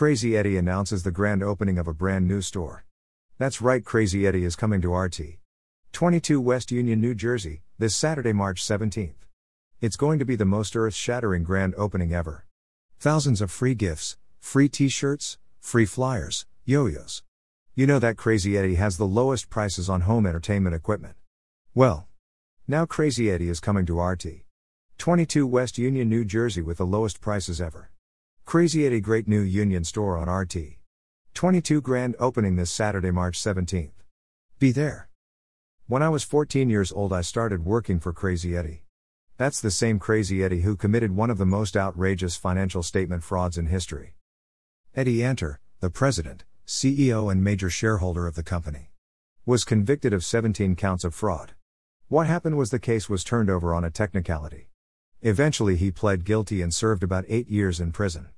Crazy Eddie announces the grand opening of a brand new store. That's right, Crazy Eddie is coming to RT. 22 West Union, New Jersey, this Saturday, March 17th. It's going to be the most earth shattering grand opening ever. Thousands of free gifts, free t shirts, free flyers, yo yos. You know that Crazy Eddie has the lowest prices on home entertainment equipment. Well, now Crazy Eddie is coming to RT. 22 West Union, New Jersey with the lowest prices ever. Crazy Eddie Great New Union Store on RT. 22 grand opening this Saturday, March 17th. Be there. When I was 14 years old, I started working for Crazy Eddie. That's the same Crazy Eddie who committed one of the most outrageous financial statement frauds in history. Eddie Antar, the president, CEO, and major shareholder of the company, was convicted of 17 counts of fraud. What happened was the case was turned over on a technicality. Eventually, he pled guilty and served about eight years in prison.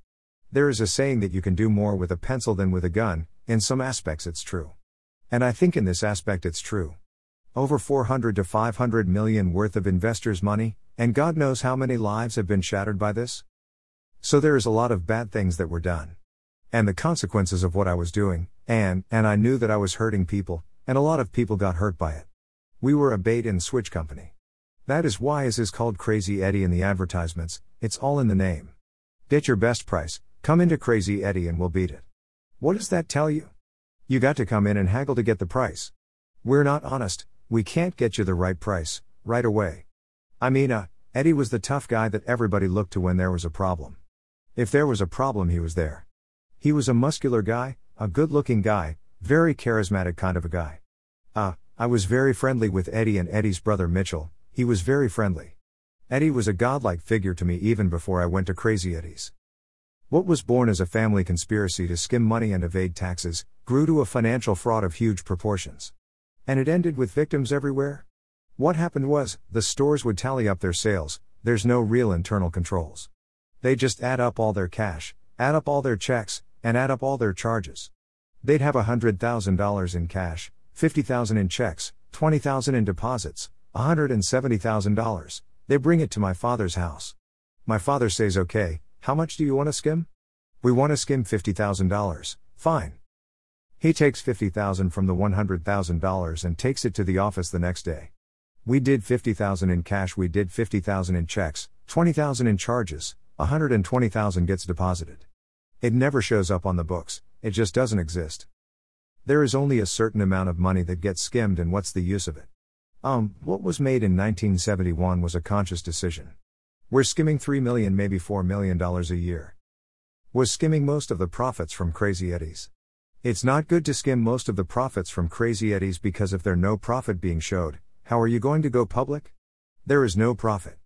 There is a saying that you can do more with a pencil than with a gun, in some aspects it's true. And I think in this aspect it's true. Over 400 to 500 million worth of investors' money, and God knows how many lives have been shattered by this? So there is a lot of bad things that were done. And the consequences of what I was doing, and, and I knew that I was hurting people, and a lot of people got hurt by it. We were a bait and switch company. That is why is is called Crazy Eddie in the advertisements, it's all in the name. Get your best price, Come into Crazy Eddie and we'll beat it. What does that tell you? You got to come in and haggle to get the price. We're not honest, we can't get you the right price, right away. I mean, uh, Eddie was the tough guy that everybody looked to when there was a problem. If there was a problem, he was there. He was a muscular guy, a good looking guy, very charismatic kind of a guy. Uh, I was very friendly with Eddie and Eddie's brother Mitchell, he was very friendly. Eddie was a godlike figure to me even before I went to Crazy Eddie's. What was born as a family conspiracy to skim money and evade taxes, grew to a financial fraud of huge proportions. And it ended with victims everywhere? What happened was, the stores would tally up their sales, there's no real internal controls. They just add up all their cash, add up all their checks, and add up all their charges. They'd have $100,000 in cash, 50,000 in checks, 20,000 in deposits, $170,000. They bring it to my father's house. My father says okay, how much do you want to skim? We want to skim $50,000. Fine. He takes 50,000 from the $100,000 and takes it to the office the next day. We did 50,000 in cash, we did 50,000 in checks, 20,000 in charges, 120,000 gets deposited. It never shows up on the books, it just doesn't exist. There is only a certain amount of money that gets skimmed and what's the use of it? Um, what was made in 1971 was a conscious decision. We're skimming 3 million, maybe 4 million dollars a year. Was skimming most of the profits from Crazy Eddies. It's not good to skim most of the profits from Crazy Eddies because if there's no profit being showed, how are you going to go public? There is no profit.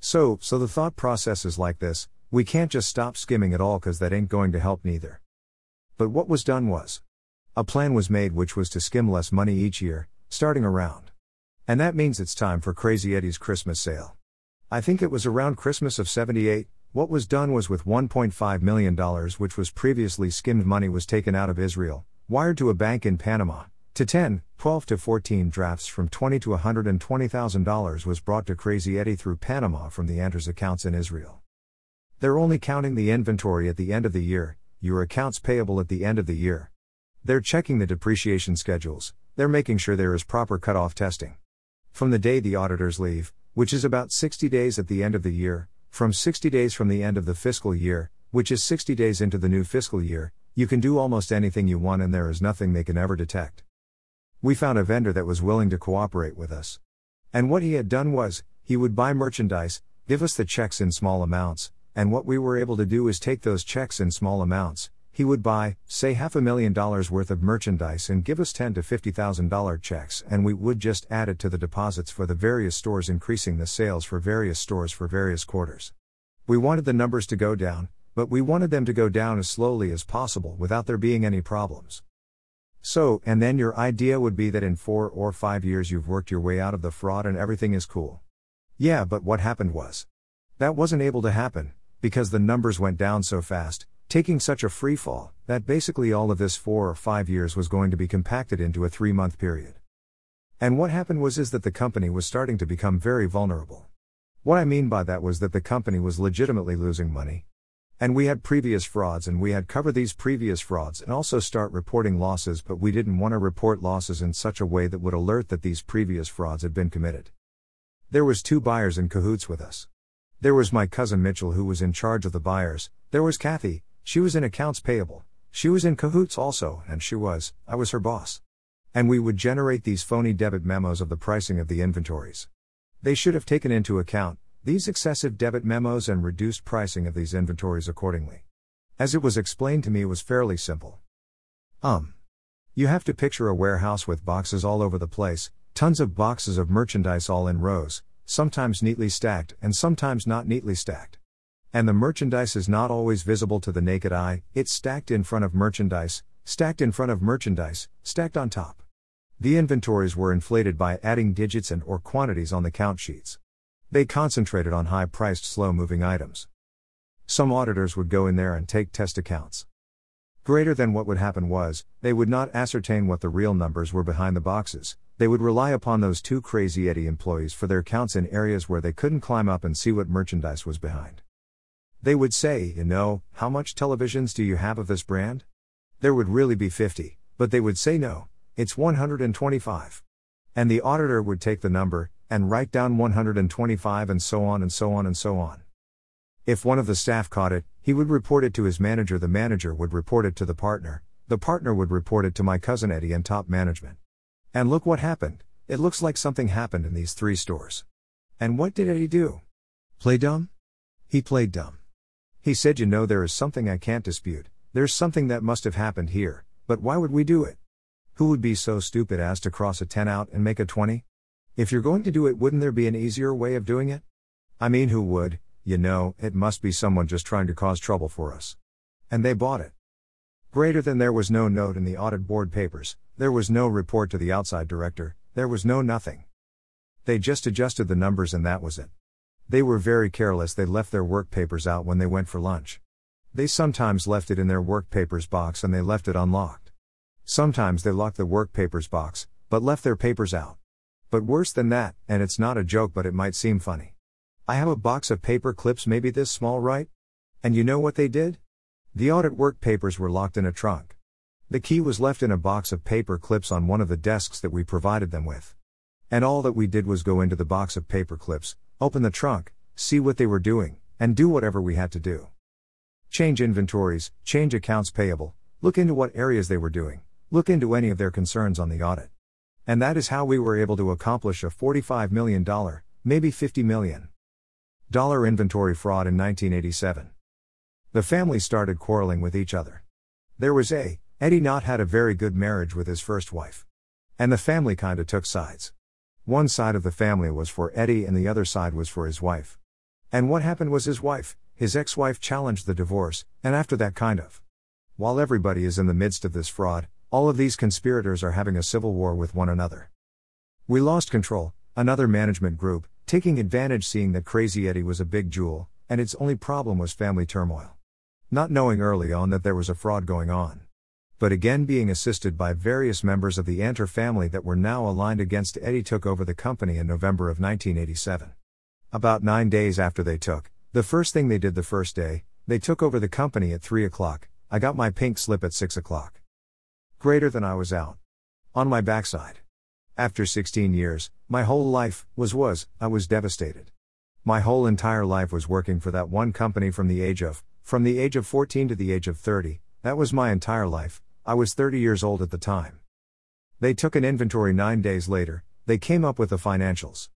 So, so the thought process is like this we can't just stop skimming at all because that ain't going to help neither. But what was done was a plan was made which was to skim less money each year, starting around. And that means it's time for Crazy Eddie's Christmas sale. I think it was around Christmas of 78. What was done was with $1.5 million, which was previously skimmed money, was taken out of Israel, wired to a bank in Panama. To 10, 12 to 14 drafts from 20 to $120,000 was brought to Crazy Eddie through Panama from the Antar's accounts in Israel. They're only counting the inventory at the end of the year, your accounts payable at the end of the year. They're checking the depreciation schedules, they're making sure there is proper cutoff testing. From the day the auditors leave, which is about 60 days at the end of the year, from 60 days from the end of the fiscal year, which is 60 days into the new fiscal year, you can do almost anything you want and there is nothing they can ever detect. We found a vendor that was willing to cooperate with us. And what he had done was, he would buy merchandise, give us the checks in small amounts, and what we were able to do is take those checks in small amounts, he would buy, say, half a million dollars worth of merchandise and give us ten to fifty thousand dollar checks, and we would just add it to the deposits for the various stores, increasing the sales for various stores for various quarters. We wanted the numbers to go down, but we wanted them to go down as slowly as possible without there being any problems. So, and then your idea would be that in four or five years you've worked your way out of the fraud and everything is cool. Yeah, but what happened was. That wasn't able to happen, because the numbers went down so fast, taking such a free fall that basically all of this 4 or 5 years was going to be compacted into a 3 month period. And what happened was is that the company was starting to become very vulnerable. What I mean by that was that the company was legitimately losing money. And we had previous frauds and we had covered these previous frauds and also start reporting losses, but we didn't want to report losses in such a way that would alert that these previous frauds had been committed. There was two buyers in cahoots with us. There was my cousin Mitchell who was in charge of the buyers, there was Kathy, she was in accounts payable. She was in cahoots also, and she was, I was her boss. And we would generate these phony debit memos of the pricing of the inventories. They should have taken into account, these excessive debit memos and reduced pricing of these inventories accordingly. As it was explained to me, it was fairly simple. Um. You have to picture a warehouse with boxes all over the place, tons of boxes of merchandise all in rows, sometimes neatly stacked and sometimes not neatly stacked. And the merchandise is not always visible to the naked eye, it's stacked in front of merchandise, stacked in front of merchandise, stacked on top. The inventories were inflated by adding digits and or quantities on the count sheets. They concentrated on high priced, slow moving items. Some auditors would go in there and take test accounts. Greater than what would happen was, they would not ascertain what the real numbers were behind the boxes, they would rely upon those two Crazy Eddie employees for their counts in areas where they couldn't climb up and see what merchandise was behind. They would say, You know, how much televisions do you have of this brand? There would really be 50, but they would say no, it's 125. And the auditor would take the number, and write down 125 and so on and so on and so on. If one of the staff caught it, he would report it to his manager, the manager would report it to the partner, the partner would report it to my cousin Eddie and top management. And look what happened, it looks like something happened in these three stores. And what did Eddie do? Play dumb? He played dumb. He said, You know, there is something I can't dispute, there's something that must have happened here, but why would we do it? Who would be so stupid as to cross a 10 out and make a 20? If you're going to do it, wouldn't there be an easier way of doing it? I mean, who would? You know, it must be someone just trying to cause trouble for us. And they bought it. Greater than there was no note in the audit board papers, there was no report to the outside director, there was no nothing. They just adjusted the numbers and that was it. They were very careless, they left their work papers out when they went for lunch. They sometimes left it in their work papers box and they left it unlocked. Sometimes they locked the work papers box, but left their papers out. But worse than that, and it's not a joke but it might seem funny. I have a box of paper clips maybe this small, right? And you know what they did? The audit work papers were locked in a trunk. The key was left in a box of paper clips on one of the desks that we provided them with. And all that we did was go into the box of paper clips, open the trunk, see what they were doing, and do whatever we had to do. Change inventories, change accounts payable, look into what areas they were doing, look into any of their concerns on the audit. And that is how we were able to accomplish a $45 million, maybe $50 million dollar inventory fraud in 1987. The family started quarreling with each other. There was a, Eddie not had a very good marriage with his first wife. And the family kinda took sides. One side of the family was for Eddie and the other side was for his wife. And what happened was his wife, his ex wife challenged the divorce, and after that kind of. While everybody is in the midst of this fraud, all of these conspirators are having a civil war with one another. We lost control, another management group, taking advantage seeing that Crazy Eddie was a big jewel, and its only problem was family turmoil. Not knowing early on that there was a fraud going on. But again being assisted by various members of the Antar family that were now aligned against Eddie took over the company in November of 1987. About nine days after they took, the first thing they did the first day, they took over the company at 3 o'clock, I got my pink slip at 6 o'clock. Greater than I was out. On my backside. After 16 years, my whole life was was, I was devastated. My whole entire life was working for that one company from the age of, from the age of 14 to the age of 30, that was my entire life, I was 30 years old at the time. They took an inventory nine days later, they came up with the financials.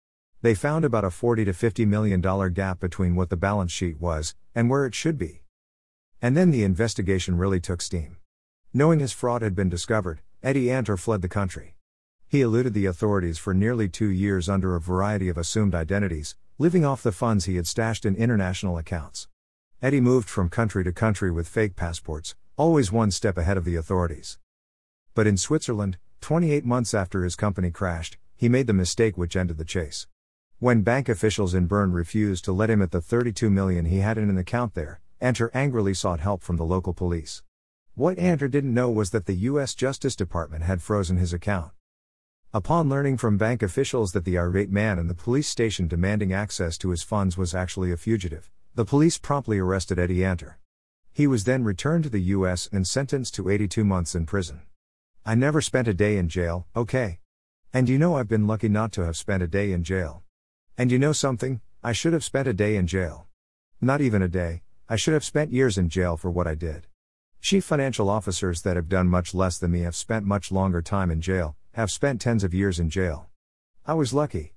They found about a 40 to 50 million dollar gap between what the balance sheet was, and where it should be. And then the investigation really took steam. Knowing his fraud had been discovered, Eddie Antar fled the country. He eluded the authorities for nearly two years under a variety of assumed identities, living off the funds he had stashed in international accounts. Eddie moved from country to country with fake passports, always one step ahead of the authorities. But in Switzerland, 28 months after his company crashed, he made the mistake which ended the chase. When bank officials in Bern refused to let him at the 32 million he had in an account there, Antar angrily sought help from the local police. What Antar didn't know was that the U.S. Justice Department had frozen his account. Upon learning from bank officials that the irate man in the police station demanding access to his funds was actually a fugitive, the police promptly arrested Eddie Antar. He was then returned to the US and sentenced to 82 months in prison. I never spent a day in jail, okay? And you know I've been lucky not to have spent a day in jail. And you know something, I should have spent a day in jail. Not even a day, I should have spent years in jail for what I did. Chief financial officers that have done much less than me have spent much longer time in jail, have spent tens of years in jail. I was lucky.